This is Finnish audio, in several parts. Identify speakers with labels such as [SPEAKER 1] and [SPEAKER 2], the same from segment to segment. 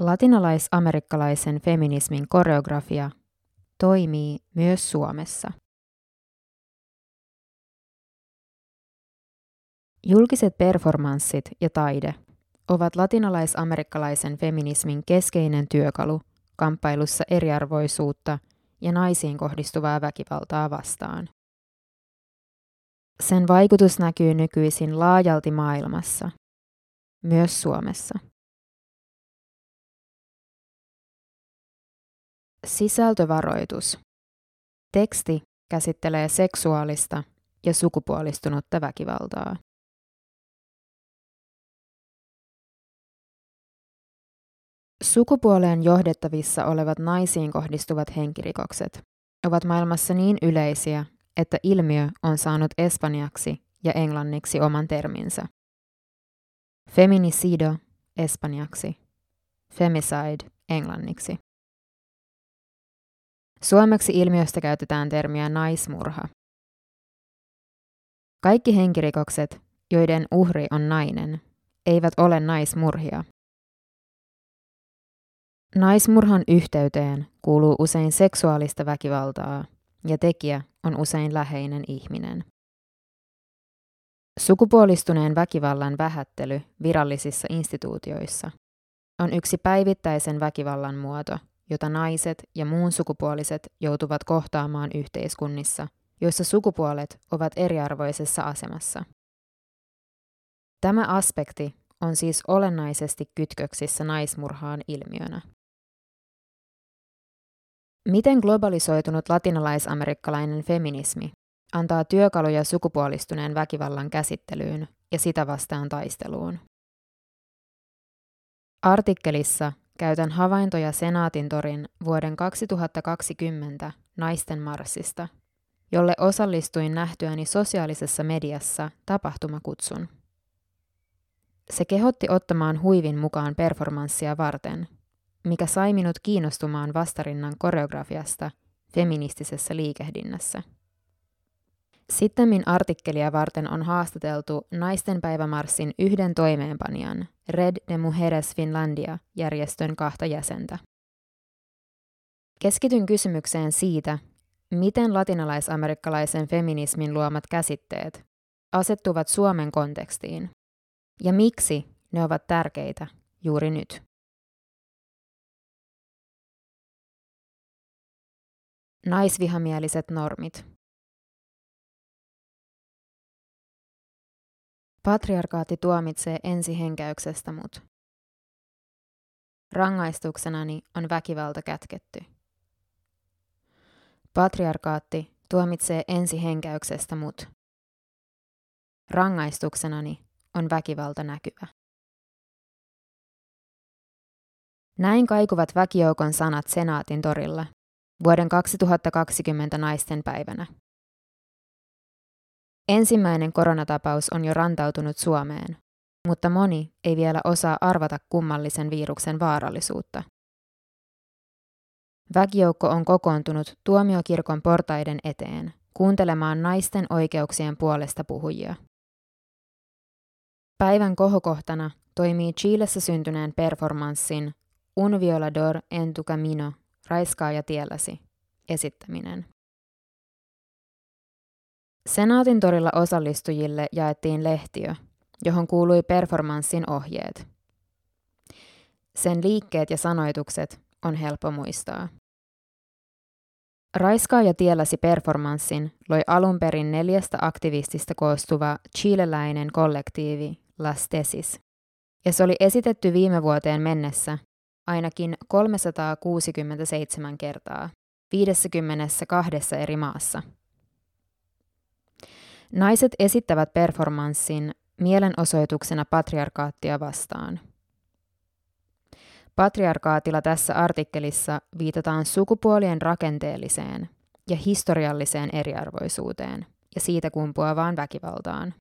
[SPEAKER 1] Latinalais-amerikkalaisen feminismin koreografia toimii myös Suomessa. Julkiset performanssit ja taide ovat latinalais-amerikkalaisen feminismin keskeinen työkalu kamppailussa eriarvoisuutta ja naisiin kohdistuvaa väkivaltaa vastaan. Sen vaikutus näkyy nykyisin laajalti maailmassa, myös Suomessa. Sisältövaroitus. Teksti käsittelee seksuaalista ja sukupuolistunutta väkivaltaa. Sukupuoleen johdettavissa olevat naisiin kohdistuvat henkirikokset ovat maailmassa niin yleisiä, että ilmiö on saanut espanjaksi ja englanniksi oman terminsä. Feminicido espanjaksi, femicide englanniksi. Suomeksi ilmiöstä käytetään termiä naismurha. Kaikki henkirikokset, joiden uhri on nainen, eivät ole naismurhia. Naismurhan yhteyteen kuuluu usein seksuaalista väkivaltaa ja tekijä on usein läheinen ihminen. Sukupuolistuneen väkivallan vähättely virallisissa instituutioissa on yksi päivittäisen väkivallan muoto, jota naiset ja muun sukupuoliset joutuvat kohtaamaan yhteiskunnissa, joissa sukupuolet ovat eriarvoisessa asemassa. Tämä aspekti on siis olennaisesti kytköksissä naismurhaan ilmiönä. Miten globalisoitunut latinalaisamerikkalainen feminismi antaa työkaluja sukupuolistuneen väkivallan käsittelyyn ja sitä vastaan taisteluun? Artikkelissa käytän havaintoja Senaatin torin vuoden 2020 naisten marssista, jolle osallistuin nähtyäni sosiaalisessa mediassa tapahtumakutsun. Se kehotti ottamaan huivin mukaan performanssia varten – mikä sai minut kiinnostumaan vastarinnan koreografiasta feministisessä liikehdinnässä. Sittemmin artikkelia varten on haastateltu naisten päivämarssin yhden toimeenpanijan Red de Mujeres Finlandia järjestön kahta jäsentä. Keskityn kysymykseen siitä, miten latinalaisamerikkalaisen feminismin luomat käsitteet asettuvat Suomen kontekstiin ja miksi ne ovat tärkeitä juuri nyt. Naisvihamieliset normit. Patriarkaatti tuomitsee ensihenkäyksestä mut. Rangaistuksenani on väkivalta kätketty. Patriarkaatti tuomitsee ensihenkäyksestä mut. Rangaistuksenani on väkivalta näkyvä. Näin kaikuvat väkijoukon sanat senaatin torilla vuoden 2020 naisten päivänä. Ensimmäinen koronatapaus on jo rantautunut Suomeen, mutta moni ei vielä osaa arvata kummallisen viruksen vaarallisuutta. Väkijoukko on kokoontunut tuomiokirkon portaiden eteen kuuntelemaan naisten oikeuksien puolesta puhujia. Päivän kohokohtana toimii Chilessä syntyneen performanssin Un violador en tu camino Raiskaaja tielläsi. Esittäminen. Senaatin torilla osallistujille jaettiin lehtiö, johon kuului performanssin ohjeet. Sen liikkeet ja sanoitukset on helppo muistaa. Raiskaaja tielläsi performanssin loi alun perin neljästä aktivistista koostuva chileläinen kollektiivi Las Tesis, ja se oli esitetty viime vuoteen mennessä ainakin 367 kertaa 52 eri maassa. Naiset esittävät performanssin mielenosoituksena patriarkaattia vastaan. Patriarkaatilla tässä artikkelissa viitataan sukupuolien rakenteelliseen ja historialliseen eriarvoisuuteen ja siitä kumpuavaan väkivaltaan.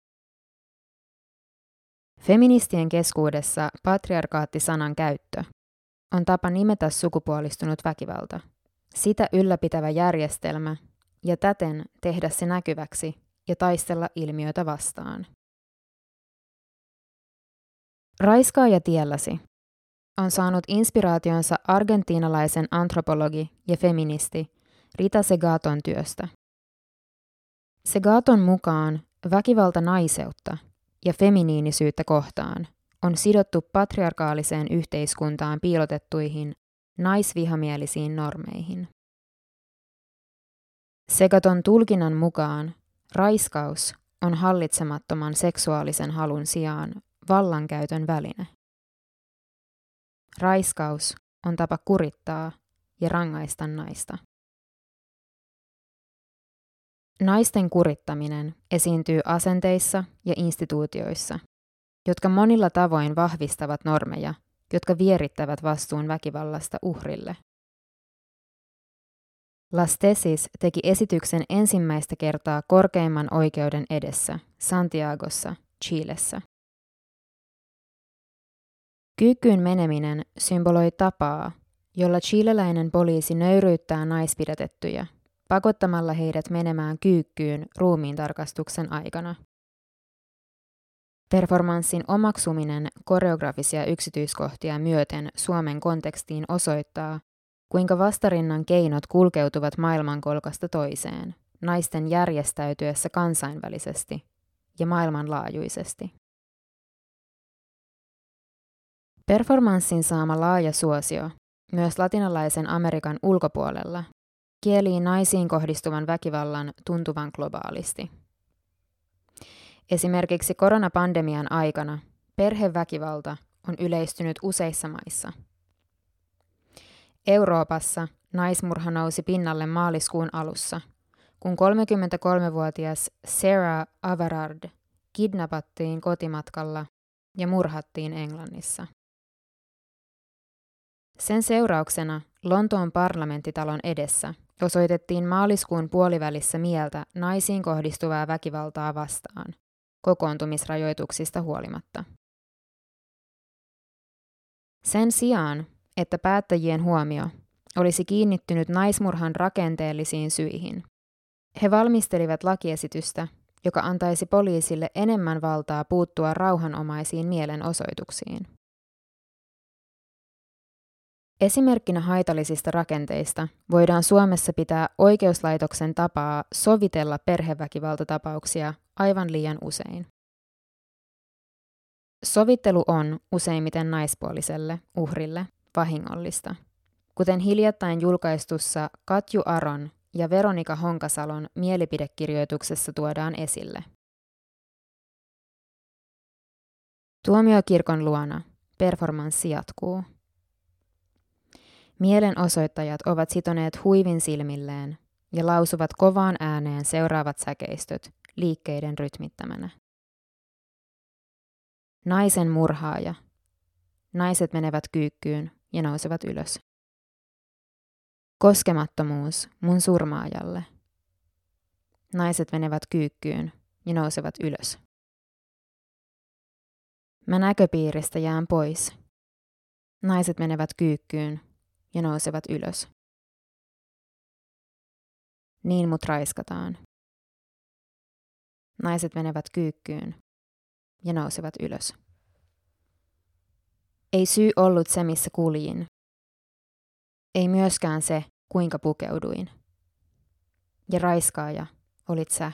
[SPEAKER 1] Feministien keskuudessa patriarkaatti-sanan käyttö on tapa nimetä sukupuolistunut väkivalta, sitä ylläpitävä järjestelmä ja täten tehdä se näkyväksi ja taistella ilmiötä vastaan. Raiskaa ja tielläsi on saanut inspiraationsa argentiinalaisen antropologi ja feministi Rita Segaton työstä. Segaton mukaan väkivalta naiseutta ja feminiinisyyttä kohtaan on sidottu patriarkaaliseen yhteiskuntaan piilotettuihin naisvihamielisiin normeihin. Segaton tulkinnan mukaan raiskaus on hallitsemattoman seksuaalisen halun sijaan vallankäytön väline. Raiskaus on tapa kurittaa ja rangaista naista. Naisten kurittaminen esiintyy asenteissa ja instituutioissa, jotka monilla tavoin vahvistavat normeja, jotka vierittävät vastuun väkivallasta uhrille. Lastesis teki esityksen ensimmäistä kertaa korkeimman oikeuden edessä Santiagossa, Chilessä. Kyykkyyn meneminen symboloi tapaa, jolla chileläinen poliisi nöyryyttää naispidätettyjä, pakottamalla heidät menemään kyykkyyn ruumiintarkastuksen aikana. Performanssin omaksuminen koreografisia yksityiskohtia myöten Suomen kontekstiin osoittaa, kuinka vastarinnan keinot kulkeutuvat maailmankolkasta toiseen, naisten järjestäytyessä kansainvälisesti ja maailmanlaajuisesti. Performanssin saama laaja suosio, myös latinalaisen Amerikan ulkopuolella, kielii naisiin kohdistuvan väkivallan tuntuvan globaalisti. Esimerkiksi koronapandemian aikana perheväkivalta on yleistynyt useissa maissa. Euroopassa naismurha nousi pinnalle maaliskuun alussa, kun 33-vuotias Sarah Averard kidnappattiin kotimatkalla ja murhattiin Englannissa. Sen seurauksena Lontoon parlamenttitalon edessä osoitettiin maaliskuun puolivälissä mieltä naisiin kohdistuvaa väkivaltaa vastaan, kokoontumisrajoituksista huolimatta. Sen sijaan, että päättäjien huomio olisi kiinnittynyt naismurhan rakenteellisiin syihin, he valmistelivat lakiesitystä, joka antaisi poliisille enemmän valtaa puuttua rauhanomaisiin mielenosoituksiin. Esimerkkinä haitallisista rakenteista voidaan Suomessa pitää oikeuslaitoksen tapaa sovitella perheväkivaltatapauksia aivan liian usein. Sovittelu on useimmiten naispuoliselle uhrille vahingollista, kuten hiljattain julkaistussa Katju Aron ja Veronika Honkasalon mielipidekirjoituksessa tuodaan esille. Tuomiokirkon luona performanssi jatkuu. Mielenosoittajat ovat sitoneet huivin silmilleen ja lausuvat kovaan ääneen seuraavat säkeistöt liikkeiden rytmittämänä. Naisen murhaaja. Naiset menevät kyykkyyn ja nousevat ylös. Koskemattomuus mun surmaajalle. Naiset menevät kyykkyyn ja nousevat ylös. Mä näköpiiristä jään pois. Naiset menevät kyykkyyn ja nousevat ylös. Niin mut raiskataan. Naiset menevät kyykkyyn ja nousevat ylös. Ei syy ollut se, missä kuljin. Ei myöskään se, kuinka pukeuduin. Ja raiskaaja olit sä.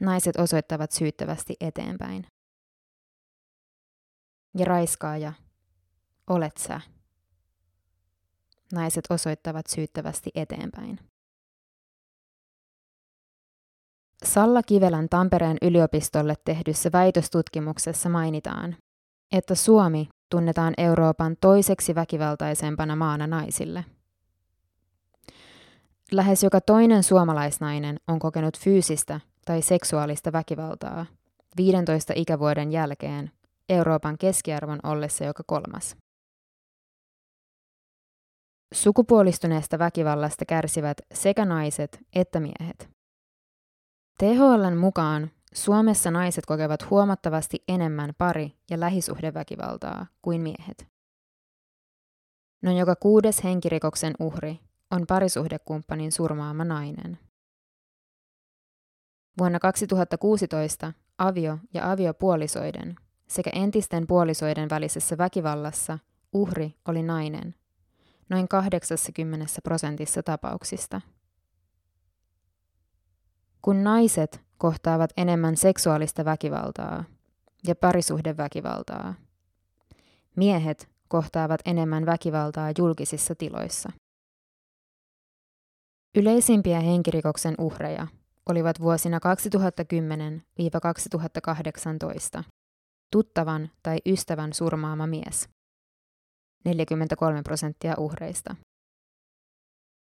[SPEAKER 1] Naiset osoittavat syyttävästi eteenpäin. Ja raiskaaja olet sä. Naiset osoittavat syyttävästi eteenpäin. Salla Kivelän Tampereen yliopistolle tehdyssä väitöstutkimuksessa mainitaan, että Suomi tunnetaan Euroopan toiseksi väkivaltaisempana maana naisille. Lähes joka toinen suomalaisnainen on kokenut fyysistä tai seksuaalista väkivaltaa 15 ikävuoden jälkeen Euroopan keskiarvon ollessa joka kolmas. Sukupuolistuneesta väkivallasta kärsivät sekä naiset että miehet. THLn mukaan Suomessa naiset kokevat huomattavasti enemmän pari- ja lähisuhdeväkivaltaa kuin miehet. Noin joka kuudes henkirikoksen uhri on parisuhdekumppanin surmaama nainen. Vuonna 2016 avio- ja aviopuolisoiden sekä entisten puolisoiden välisessä väkivallassa uhri oli nainen, noin 80 prosentissa tapauksista. Kun naiset kohtaavat enemmän seksuaalista väkivaltaa ja parisuhdeväkivaltaa, miehet kohtaavat enemmän väkivaltaa julkisissa tiloissa. Yleisimpiä henkirikoksen uhreja olivat vuosina 2010-2018 tuttavan tai ystävän surmaama mies. 43 prosenttia uhreista.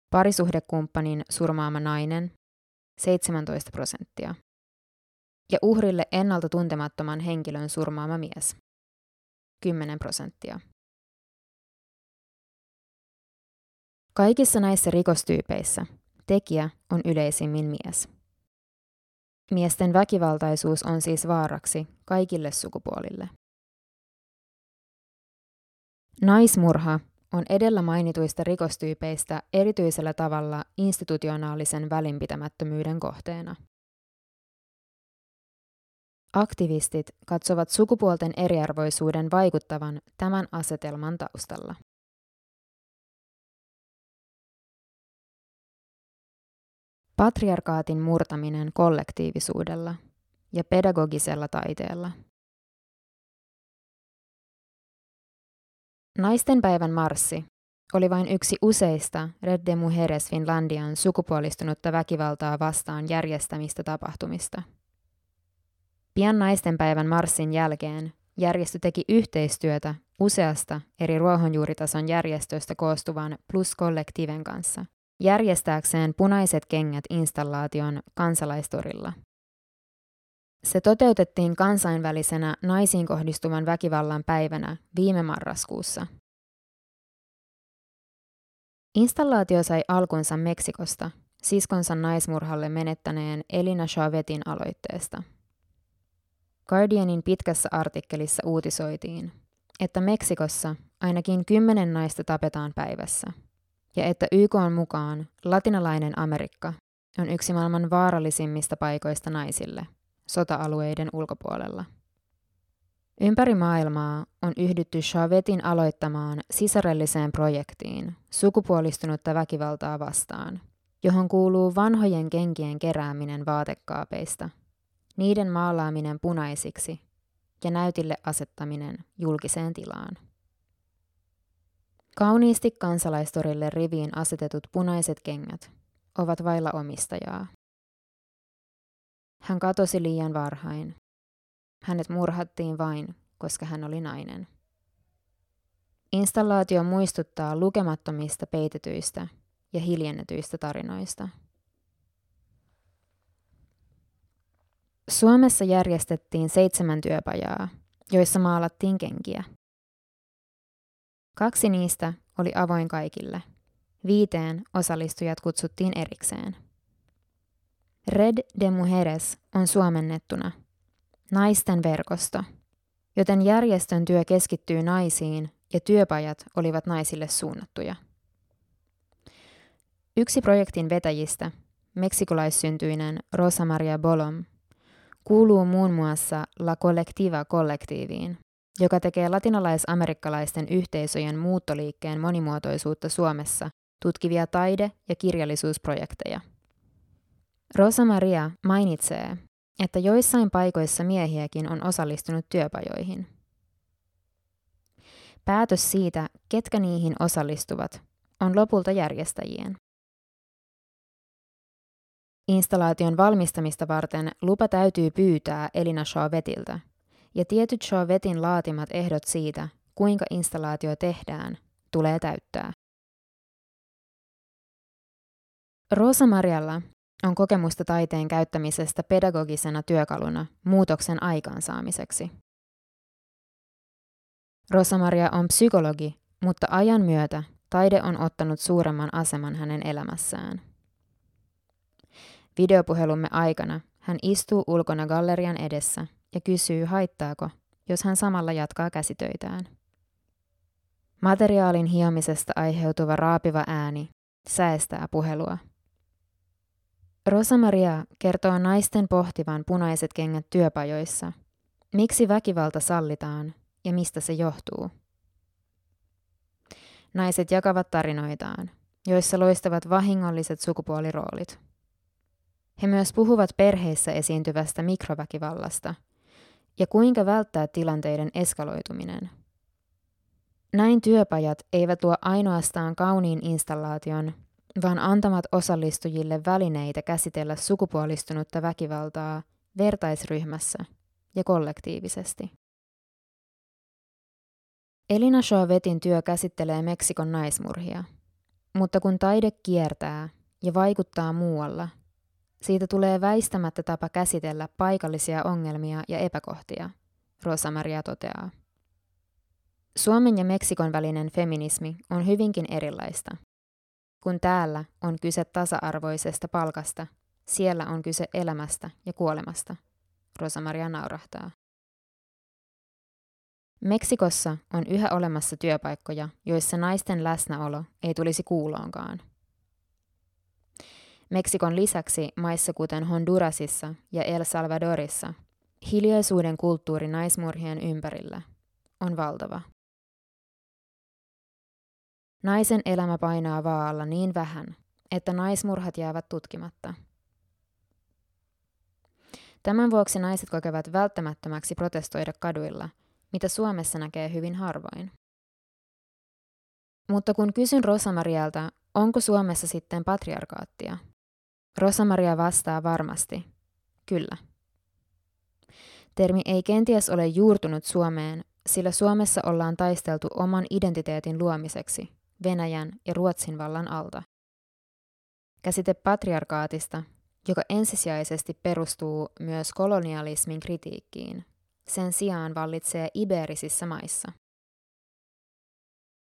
[SPEAKER 1] Parisuhdekumppanin surmaama nainen 17 prosenttia. Ja uhrille ennalta tuntemattoman henkilön surmaama mies 10 prosenttia. Kaikissa näissä rikostyypeissä tekijä on yleisimmin mies. Miesten väkivaltaisuus on siis vaaraksi kaikille sukupuolille. Naismurha on edellä mainituista rikostyypeistä erityisellä tavalla institutionaalisen välinpitämättömyyden kohteena. Aktivistit katsovat sukupuolten eriarvoisuuden vaikuttavan tämän asetelman taustalla. Patriarkaatin murtaminen kollektiivisuudella ja pedagogisella taiteella. Naisten päivän marssi oli vain yksi useista Red de Mujeres Finlandian sukupuolistunutta väkivaltaa vastaan järjestämistä tapahtumista. Pian naisten päivän marssin jälkeen järjestö teki yhteistyötä useasta eri ruohonjuuritason järjestöistä koostuvan Plus Kollektiiven kanssa – järjestääkseen punaiset kengät installaation kansalaistorilla. Se toteutettiin kansainvälisenä naisiin kohdistuvan väkivallan päivänä viime marraskuussa. Installaatio sai alkunsa Meksikosta, siskonsa naismurhalle menettäneen Elina Chavetin aloitteesta. Guardianin pitkässä artikkelissa uutisoitiin, että Meksikossa ainakin kymmenen naista tapetaan päivässä – ja että YK on mukaan latinalainen Amerikka on yksi maailman vaarallisimmista paikoista naisille sota-alueiden ulkopuolella. Ympäri maailmaa on yhdytty Chavetin aloittamaan sisarelliseen projektiin sukupuolistunutta väkivaltaa vastaan, johon kuuluu vanhojen kenkien kerääminen vaatekaapeista, niiden maalaaminen punaisiksi ja näytille asettaminen julkiseen tilaan. Kauniisti kansalaistorille riviin asetetut punaiset kengät ovat vailla omistajaa. Hän katosi liian varhain. Hänet murhattiin vain, koska hän oli nainen. Installaatio muistuttaa lukemattomista peitetyistä ja hiljennetyistä tarinoista. Suomessa järjestettiin seitsemän työpajaa, joissa maalattiin kenkiä – Kaksi niistä oli avoin kaikille. Viiteen osallistujat kutsuttiin erikseen. Red de Mujeres on suomennettuna naisten verkosto, joten järjestön työ keskittyy naisiin ja työpajat olivat naisille suunnattuja. Yksi projektin vetäjistä, meksikolaissyntyinen Rosa Maria Bolom, kuuluu muun muassa La Collectiva kollektiiviin, joka tekee latinalais-amerikkalaisten yhteisöjen muuttoliikkeen monimuotoisuutta Suomessa tutkivia taide- ja kirjallisuusprojekteja. Rosa Maria mainitsee, että joissain paikoissa miehiäkin on osallistunut työpajoihin. Päätös siitä, ketkä niihin osallistuvat, on lopulta järjestäjien. Installaation valmistamista varten lupa täytyy pyytää Elina Chauvetilta, ja tietyt Chauvetin laatimat ehdot siitä, kuinka installaatio tehdään, tulee täyttää. Rosa Marialla on kokemusta taiteen käyttämisestä pedagogisena työkaluna muutoksen aikaansaamiseksi. Rosa Maria on psykologi, mutta ajan myötä taide on ottanut suuremman aseman hänen elämässään. Videopuhelumme aikana hän istuu ulkona gallerian edessä ja kysyy, haittaako, jos hän samalla jatkaa käsitöitään. Materiaalin hiomisesta aiheutuva raapiva ääni säästää puhelua. Rosa Maria kertoo naisten pohtivan punaiset kengät työpajoissa Miksi väkivalta sallitaan ja mistä se johtuu? Naiset jakavat tarinoitaan, joissa loistavat vahingolliset sukupuoliroolit. He myös puhuvat perheissä esiintyvästä mikroväkivallasta ja kuinka välttää tilanteiden eskaloituminen. Näin työpajat eivät luo ainoastaan kauniin installaation, vaan antamat osallistujille välineitä käsitellä sukupuolistunutta väkivaltaa vertaisryhmässä ja kollektiivisesti. Elina Chauvetin työ käsittelee Meksikon naismurhia, mutta kun taide kiertää ja vaikuttaa muualla, siitä tulee väistämättä tapa käsitellä paikallisia ongelmia ja epäkohtia, Rosa Maria toteaa. Suomen ja Meksikon välinen feminismi on hyvinkin erilaista. Kun täällä on kyse tasa-arvoisesta palkasta, siellä on kyse elämästä ja kuolemasta, Rosa Maria naurahtaa. Meksikossa on yhä olemassa työpaikkoja, joissa naisten läsnäolo ei tulisi kuuloonkaan. Meksikon lisäksi maissa kuten Hondurasissa ja El Salvadorissa hiljaisuuden kulttuuri naismurhien ympärillä on valtava. Naisen elämä painaa vaalla niin vähän, että naismurhat jäävät tutkimatta. Tämän vuoksi naiset kokevat välttämättömäksi protestoida kaduilla, mitä Suomessa näkee hyvin harvoin. Mutta kun kysyn Rosamarialta, onko Suomessa sitten patriarkaattia, Rosamaria vastaa varmasti, kyllä. Termi ei kenties ole juurtunut Suomeen, sillä Suomessa ollaan taisteltu oman identiteetin luomiseksi Venäjän ja Ruotsin vallan alta. Käsite patriarkaatista, joka ensisijaisesti perustuu myös kolonialismin kritiikkiin, sen sijaan vallitsee iberisissä maissa.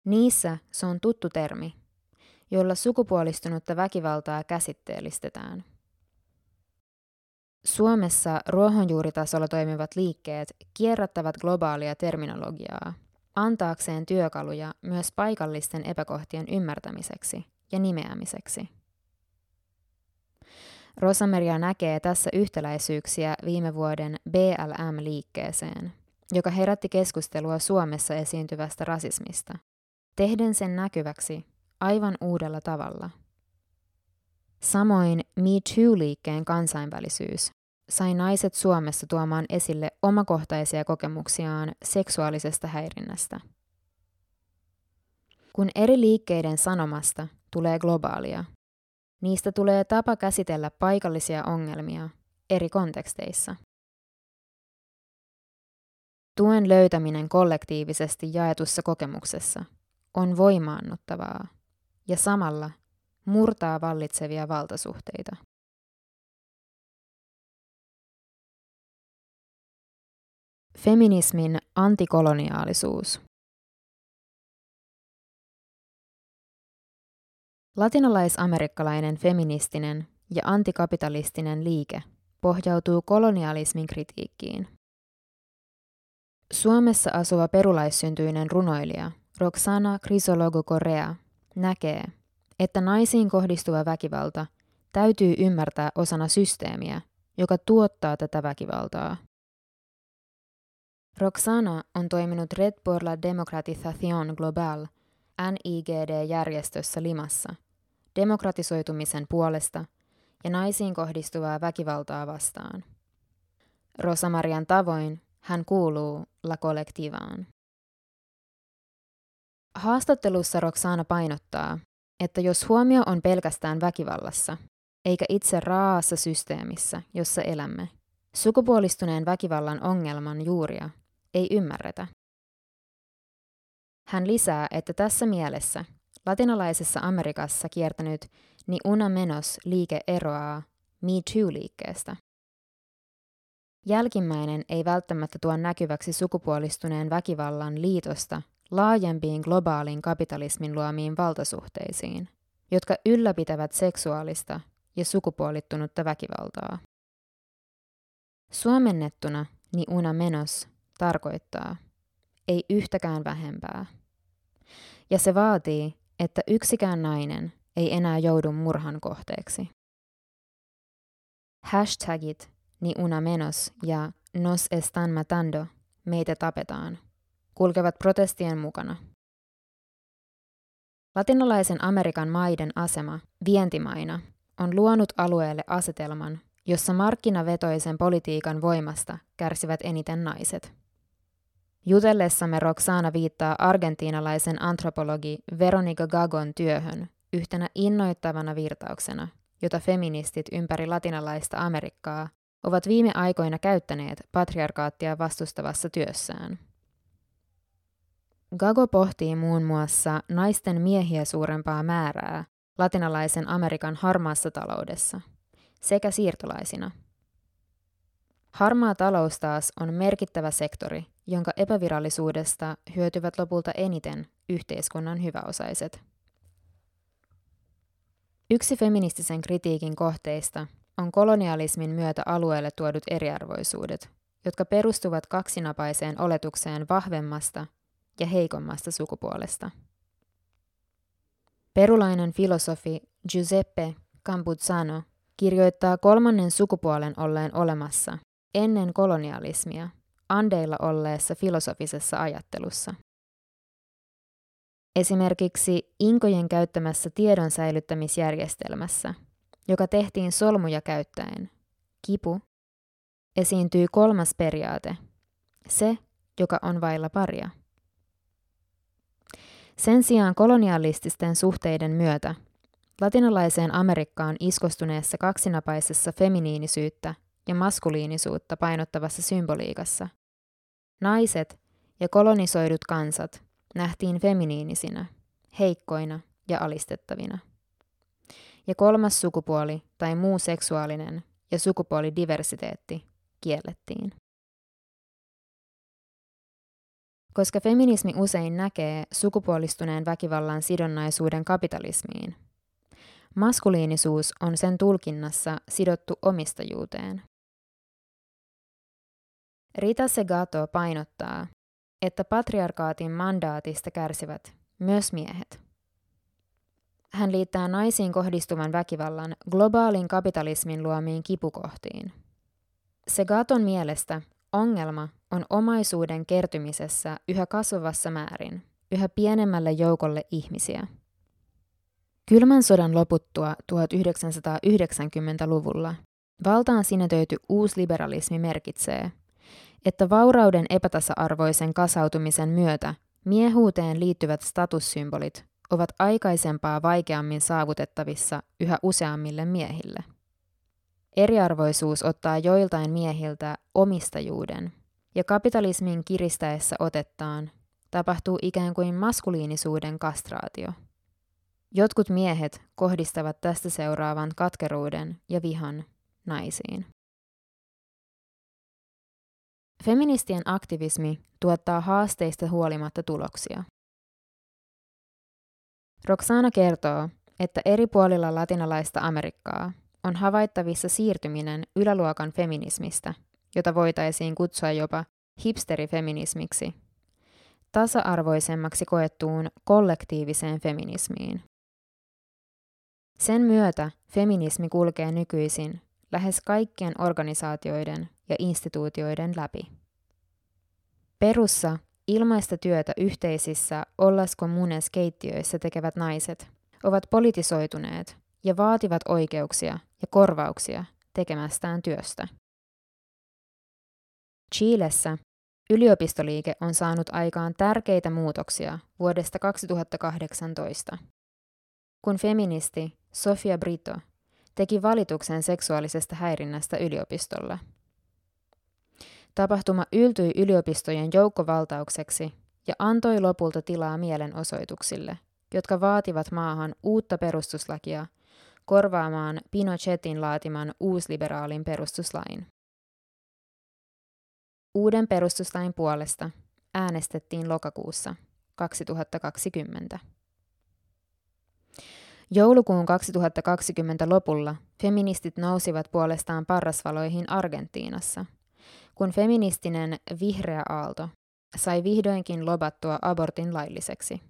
[SPEAKER 1] Niissä se on tuttu termi, jolla sukupuolistunutta väkivaltaa käsitteellistetään. Suomessa ruohonjuuritasolla toimivat liikkeet kierrättävät globaalia terminologiaa antaakseen työkaluja myös paikallisten epäkohtien ymmärtämiseksi ja nimeämiseksi. Rosamaria näkee tässä yhtäläisyyksiä viime vuoden BLM-liikkeeseen, joka herätti keskustelua Suomessa esiintyvästä rasismista, tehden sen näkyväksi aivan uudella tavalla. Samoin Me Too-liikkeen kansainvälisyys sai naiset Suomessa tuomaan esille omakohtaisia kokemuksiaan seksuaalisesta häirinnästä. Kun eri liikkeiden sanomasta tulee globaalia, niistä tulee tapa käsitellä paikallisia ongelmia eri konteksteissa. Tuen löytäminen kollektiivisesti jaetussa kokemuksessa on voimaannuttavaa ja samalla murtaa vallitsevia valtasuhteita. Feminismin antikoloniaalisuus. Latinalaisamerikkalainen feministinen ja antikapitalistinen liike pohjautuu kolonialismin kritiikkiin. Suomessa asuva perulaissyntyinen runoilija Roxana Crisologo Correa näkee, että naisiin kohdistuva väkivalta täytyy ymmärtää osana systeemiä, joka tuottaa tätä väkivaltaa. Roxana on toiminut Red por Democratización Global, NIGD-järjestössä Limassa, demokratisoitumisen puolesta ja naisiin kohdistuvaa väkivaltaa vastaan. Rosamarian tavoin hän kuuluu La Collectivaan. Haastattelussa Roxana painottaa, että jos huomio on pelkästään väkivallassa, eikä itse raassa systeemissä, jossa elämme, sukupuolistuneen väkivallan ongelman juuria ei ymmärretä. Hän lisää, että tässä mielessä latinalaisessa Amerikassa kiertänyt Ni Una Menos liike eroaa Me Too-liikkeestä. Jälkimmäinen ei välttämättä tuo näkyväksi sukupuolistuneen väkivallan liitosta laajempiin globaalin kapitalismin luomiin valtasuhteisiin, jotka ylläpitävät seksuaalista ja sukupuolittunutta väkivaltaa. Suomennettuna ni una menos tarkoittaa ei yhtäkään vähempää. Ja se vaatii, että yksikään nainen ei enää joudu murhan kohteeksi. Hashtagit ni una menos ja Nos están matando, meitä tapetaan, kulkevat protestien mukana. Latinalaisen Amerikan maiden asema vientimaina on luonut alueelle asetelman, jossa markkinavetoisen politiikan voimasta kärsivät eniten naiset. Jutellessamme Roxana viittaa argentiinalaisen antropologi Veronica Gagon työhön yhtenä innoittavana virtauksena, jota feministit ympäri latinalaista Amerikkaa ovat viime aikoina käyttäneet patriarkaattia vastustavassa työssään. Gago pohtii muun muassa naisten miehiä suurempaa määrää latinalaisen Amerikan harmaassa taloudessa sekä siirtolaisina. Harmaa talous taas on merkittävä sektori, jonka epävirallisuudesta hyötyvät lopulta eniten yhteiskunnan hyväosaiset. Yksi feministisen kritiikin kohteista on kolonialismin myötä alueelle tuodut eriarvoisuudet, jotka perustuvat kaksinapaiseen oletukseen vahvemmasta ja heikommasta sukupuolesta. Perulainen filosofi Giuseppe Cambuzzano kirjoittaa kolmannen sukupuolen olleen olemassa ennen kolonialismia Andeilla olleessa filosofisessa ajattelussa. Esimerkiksi inkojen käyttämässä tiedon säilyttämisjärjestelmässä, joka tehtiin solmuja käyttäen, kipu, esiintyy kolmas periaate, se, joka on vailla paria. Sen sijaan kolonialististen suhteiden myötä latinalaiseen Amerikkaan iskostuneessa kaksinapaisessa feminiinisyyttä ja maskuliinisuutta painottavassa symboliikassa naiset ja kolonisoidut kansat nähtiin feminiinisinä, heikkoina ja alistettavina. Ja kolmas sukupuoli tai muu seksuaalinen ja sukupuolidiversiteetti kiellettiin. Koska feminismi usein näkee sukupuolistuneen väkivallan sidonnaisuuden kapitalismiin, maskuliinisuus on sen tulkinnassa sidottu omistajuuteen. Rita Segato painottaa, että patriarkaatin mandaatista kärsivät myös miehet. Hän liittää naisiin kohdistuvan väkivallan globaalin kapitalismin luomiin kipukohtiin. Segaton mielestä ongelma on omaisuuden kertymisessä yhä kasvavassa määrin, yhä pienemmälle joukolle ihmisiä. Kylmän sodan loputtua 1990-luvulla valtaan sinetöity uusliberalismi merkitsee, että vaurauden epätasa-arvoisen kasautumisen myötä miehuuteen liittyvät statussymbolit ovat aikaisempaa vaikeammin saavutettavissa yhä useammille miehille. Eriarvoisuus ottaa joiltain miehiltä omistajuuden, ja kapitalismin kiristäessä otettaan tapahtuu ikään kuin maskuliinisuuden kastraatio. Jotkut miehet kohdistavat tästä seuraavan katkeruuden ja vihan naisiin. Feministien aktivismi tuottaa haasteista huolimatta tuloksia. Roxana kertoo, että eri puolilla latinalaista Amerikkaa on havaittavissa siirtyminen yläluokan feminismistä, jota voitaisiin kutsua jopa hipsterifeminismiksi, tasa-arvoisemmaksi koettuun kollektiiviseen feminismiin. Sen myötä feminismi kulkee nykyisin lähes kaikkien organisaatioiden ja instituutioiden läpi. Perussa ilmaista työtä yhteisissä Ollasko Munes keittiöissä tekevät naiset ovat politisoituneet ja vaativat oikeuksia ja korvauksia tekemästään työstä. Chilessä yliopistoliike on saanut aikaan tärkeitä muutoksia vuodesta 2018, kun feministi Sofia Brito teki valituksen seksuaalisesta häirinnästä yliopistolla. Tapahtuma yltyi yliopistojen joukkovaltaukseksi ja antoi lopulta tilaa mielenosoituksille, jotka vaativat maahan uutta perustuslakia korvaamaan Pinochetin laatiman uusliberaalin perustuslain. Uuden perustuslain puolesta äänestettiin lokakuussa 2020. Joulukuun 2020 lopulla feministit nousivat puolestaan parrasvaloihin Argentiinassa, kun feministinen vihreä aalto sai vihdoinkin lobattua abortin lailliseksi.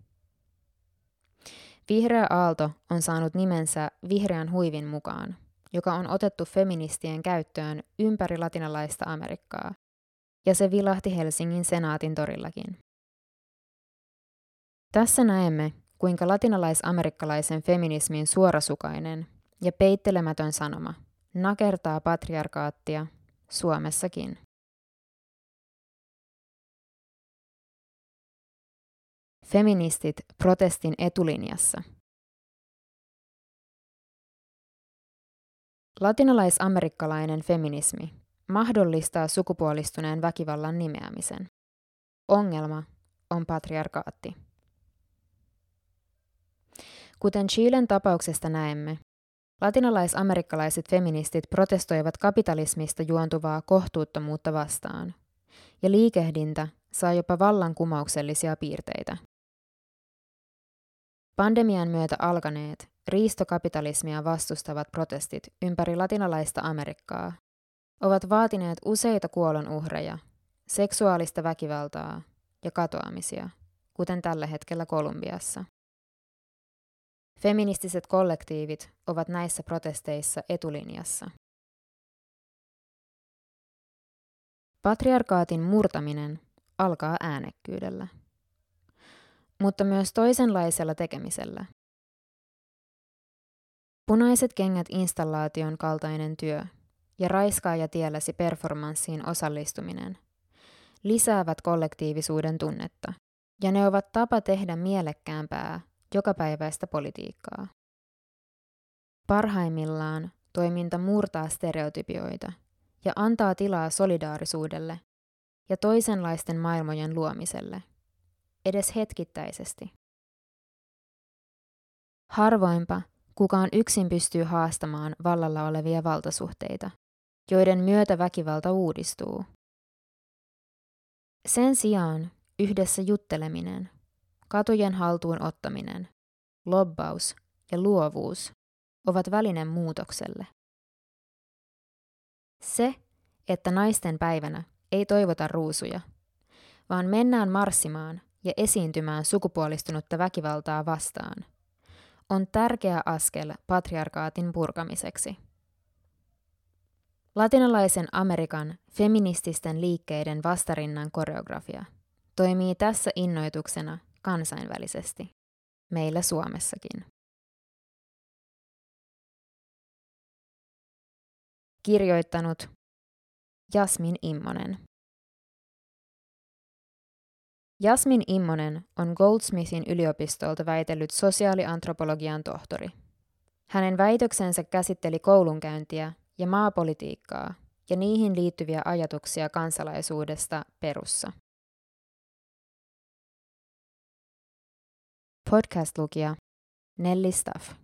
[SPEAKER 1] Vihreä aalto on saanut nimensä vihreän huivin mukaan, joka on otettu feministien käyttöön ympäri latinalaista Amerikkaa ja se vilahti Helsingin senaatin torillakin. Tässä näemme, kuinka latinalais-amerikkalaisen feminismin suorasukainen ja peittelemätön sanoma nakertaa patriarkaattia Suomessakin. Feministit protestin etulinjassa. Latinalais-amerikkalainen feminismi mahdollistaa sukupuolistuneen väkivallan nimeämisen. Ongelma on patriarkaatti. Kuten Chilen tapauksesta näemme, latinalais-amerikkalaiset feministit protestoivat kapitalismista juontuvaa kohtuuttomuutta vastaan, ja liikehdintä saa jopa vallankumouksellisia piirteitä. Pandemian myötä alkaneet riistokapitalismia vastustavat protestit ympäri latinalaista Amerikkaa ovat vaatineet useita kuolonuhreja, seksuaalista väkivaltaa ja katoamisia, kuten tällä hetkellä Kolumbiassa. Feministiset kollektiivit ovat näissä protesteissa etulinjassa. Patriarkaatin murtaminen alkaa äänekkyydellä, mutta myös toisenlaisella tekemisellä. Punaiset kengät installaation kaltainen työ ja raiskaajatielläsi performanssiin osallistuminen lisäävät kollektiivisuuden tunnetta, ja ne ovat tapa tehdä mielekkäämpää jokapäiväistä politiikkaa. Parhaimmillaan toiminta murtaa stereotypioita ja antaa tilaa solidaarisuudelle ja toisenlaisten maailmojen luomiselle, edes hetkittäisesti. Harvoinpa kukaan yksin pystyy haastamaan vallalla olevia valtasuhteita, joiden myötä väkivalta uudistuu. Sen sijaan yhdessä jutteleminen katujen haltuun ottaminen, lobbaus ja luovuus ovat välinen muutokselle. Se, että naisten päivänä ei toivota ruusuja, vaan mennään marssimaan ja esiintymään sukupuolistunutta väkivaltaa vastaan, on tärkeä askel patriarkaatin purkamiseksi. Latinalaisen Amerikan feminististen liikkeiden vastarinnan koreografia toimii tässä innoituksena kansainvälisesti, meillä Suomessakin. Kirjoittanut Jasmin Immonen. Jasmin Immonen on Goldsmithin yliopistolta väitellyt sosiaaliantropologian tohtori. Hänen väitöksensä käsitteli koulunkäyntiä ja maapolitiikkaa ja niihin liittyviä ajatuksia kansalaisuudesta perussa. Podcast-lukija Nelli Staff.